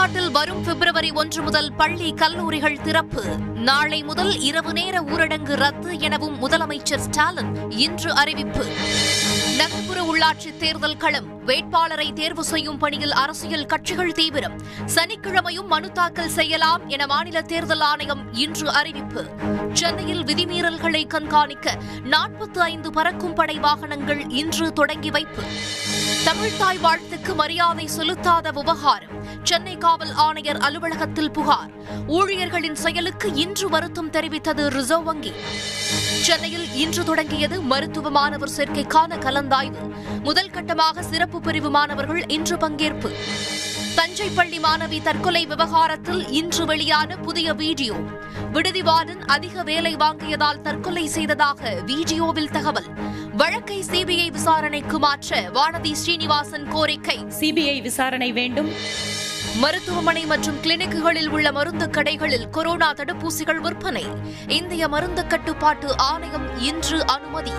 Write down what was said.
தமிழ்நாட்டில் வரும் பிப்ரவரி ஒன்று முதல் பள்ளி கல்லூரிகள் திறப்பு. நாளை முதல் இரவு நேர ஊரடங்கு ரத்து எனவும் முதலமைச்சர் ஸ்டாலின் இன்று அறிவிப்பு. உள்ளாட்சி தேர்தல் களம் வேட்பாளரை தேர்வு செய்யும் பணியில் அரசியல் கட்சிகள் தீவிரம். சனிக்கிழமையும் மனு தாக்கல் செய்யலாம் என மாநில தேர்தல் ஆணையம் இன்று அறிவிப்பு. சென்னையில் விதிமீறல்களை கண்காணிக்க நாற்பத்தி ஐந்து பறக்கும் படை வாகனங்கள் இன்று தொடங்கி வைப்பு. தமிழ்தாய் வாழ்த்துக்கு மரியாதை செலுத்தாத விவகாரம். சென்னை காவல் ஆணையர் அலுவலகத்தில் புகார். ஊழியர்களின் செயலுக்கு இன்று வருத்தம் தெரிவித்தது ரிசர்வ் வங்கி. சென்னையில் இன்று தொடங்கியது மருத்துவ மாணவர் சேர்க்கைக்கான கலந்தாய்வு. முதல் கட்டமாக சிறப்பு பிரிவு மாணவர்கள் இன்று பங்கேற்பு. தஞ்சை பள்ளி மாணவி தற்கொலை விவகாரத்தில் இன்று வெளியான புதிய வீடியோ. விடுதிவாரன் அதிக வேலை வாங்கியதால் தற்கொலை செய்ததாக வீடியோவில் தகவல். வழக்கை சிபிஐ விசாரணைக்கு மாற்ற வானதி ஸ்ரீனிவாசன் கோரிக்கை. சிபிஐ விசாரணை வேண்டும். மருத்துவமனை மற்றும் கிளினிக்குகளில் உள்ள மருந்து கடைகளில் கொரோனா தடுப்பூசிகள் விற்பனை. இந்திய மருந்து கட்டுப்பாட்டு ஆணையம் இன்று அனுமதி.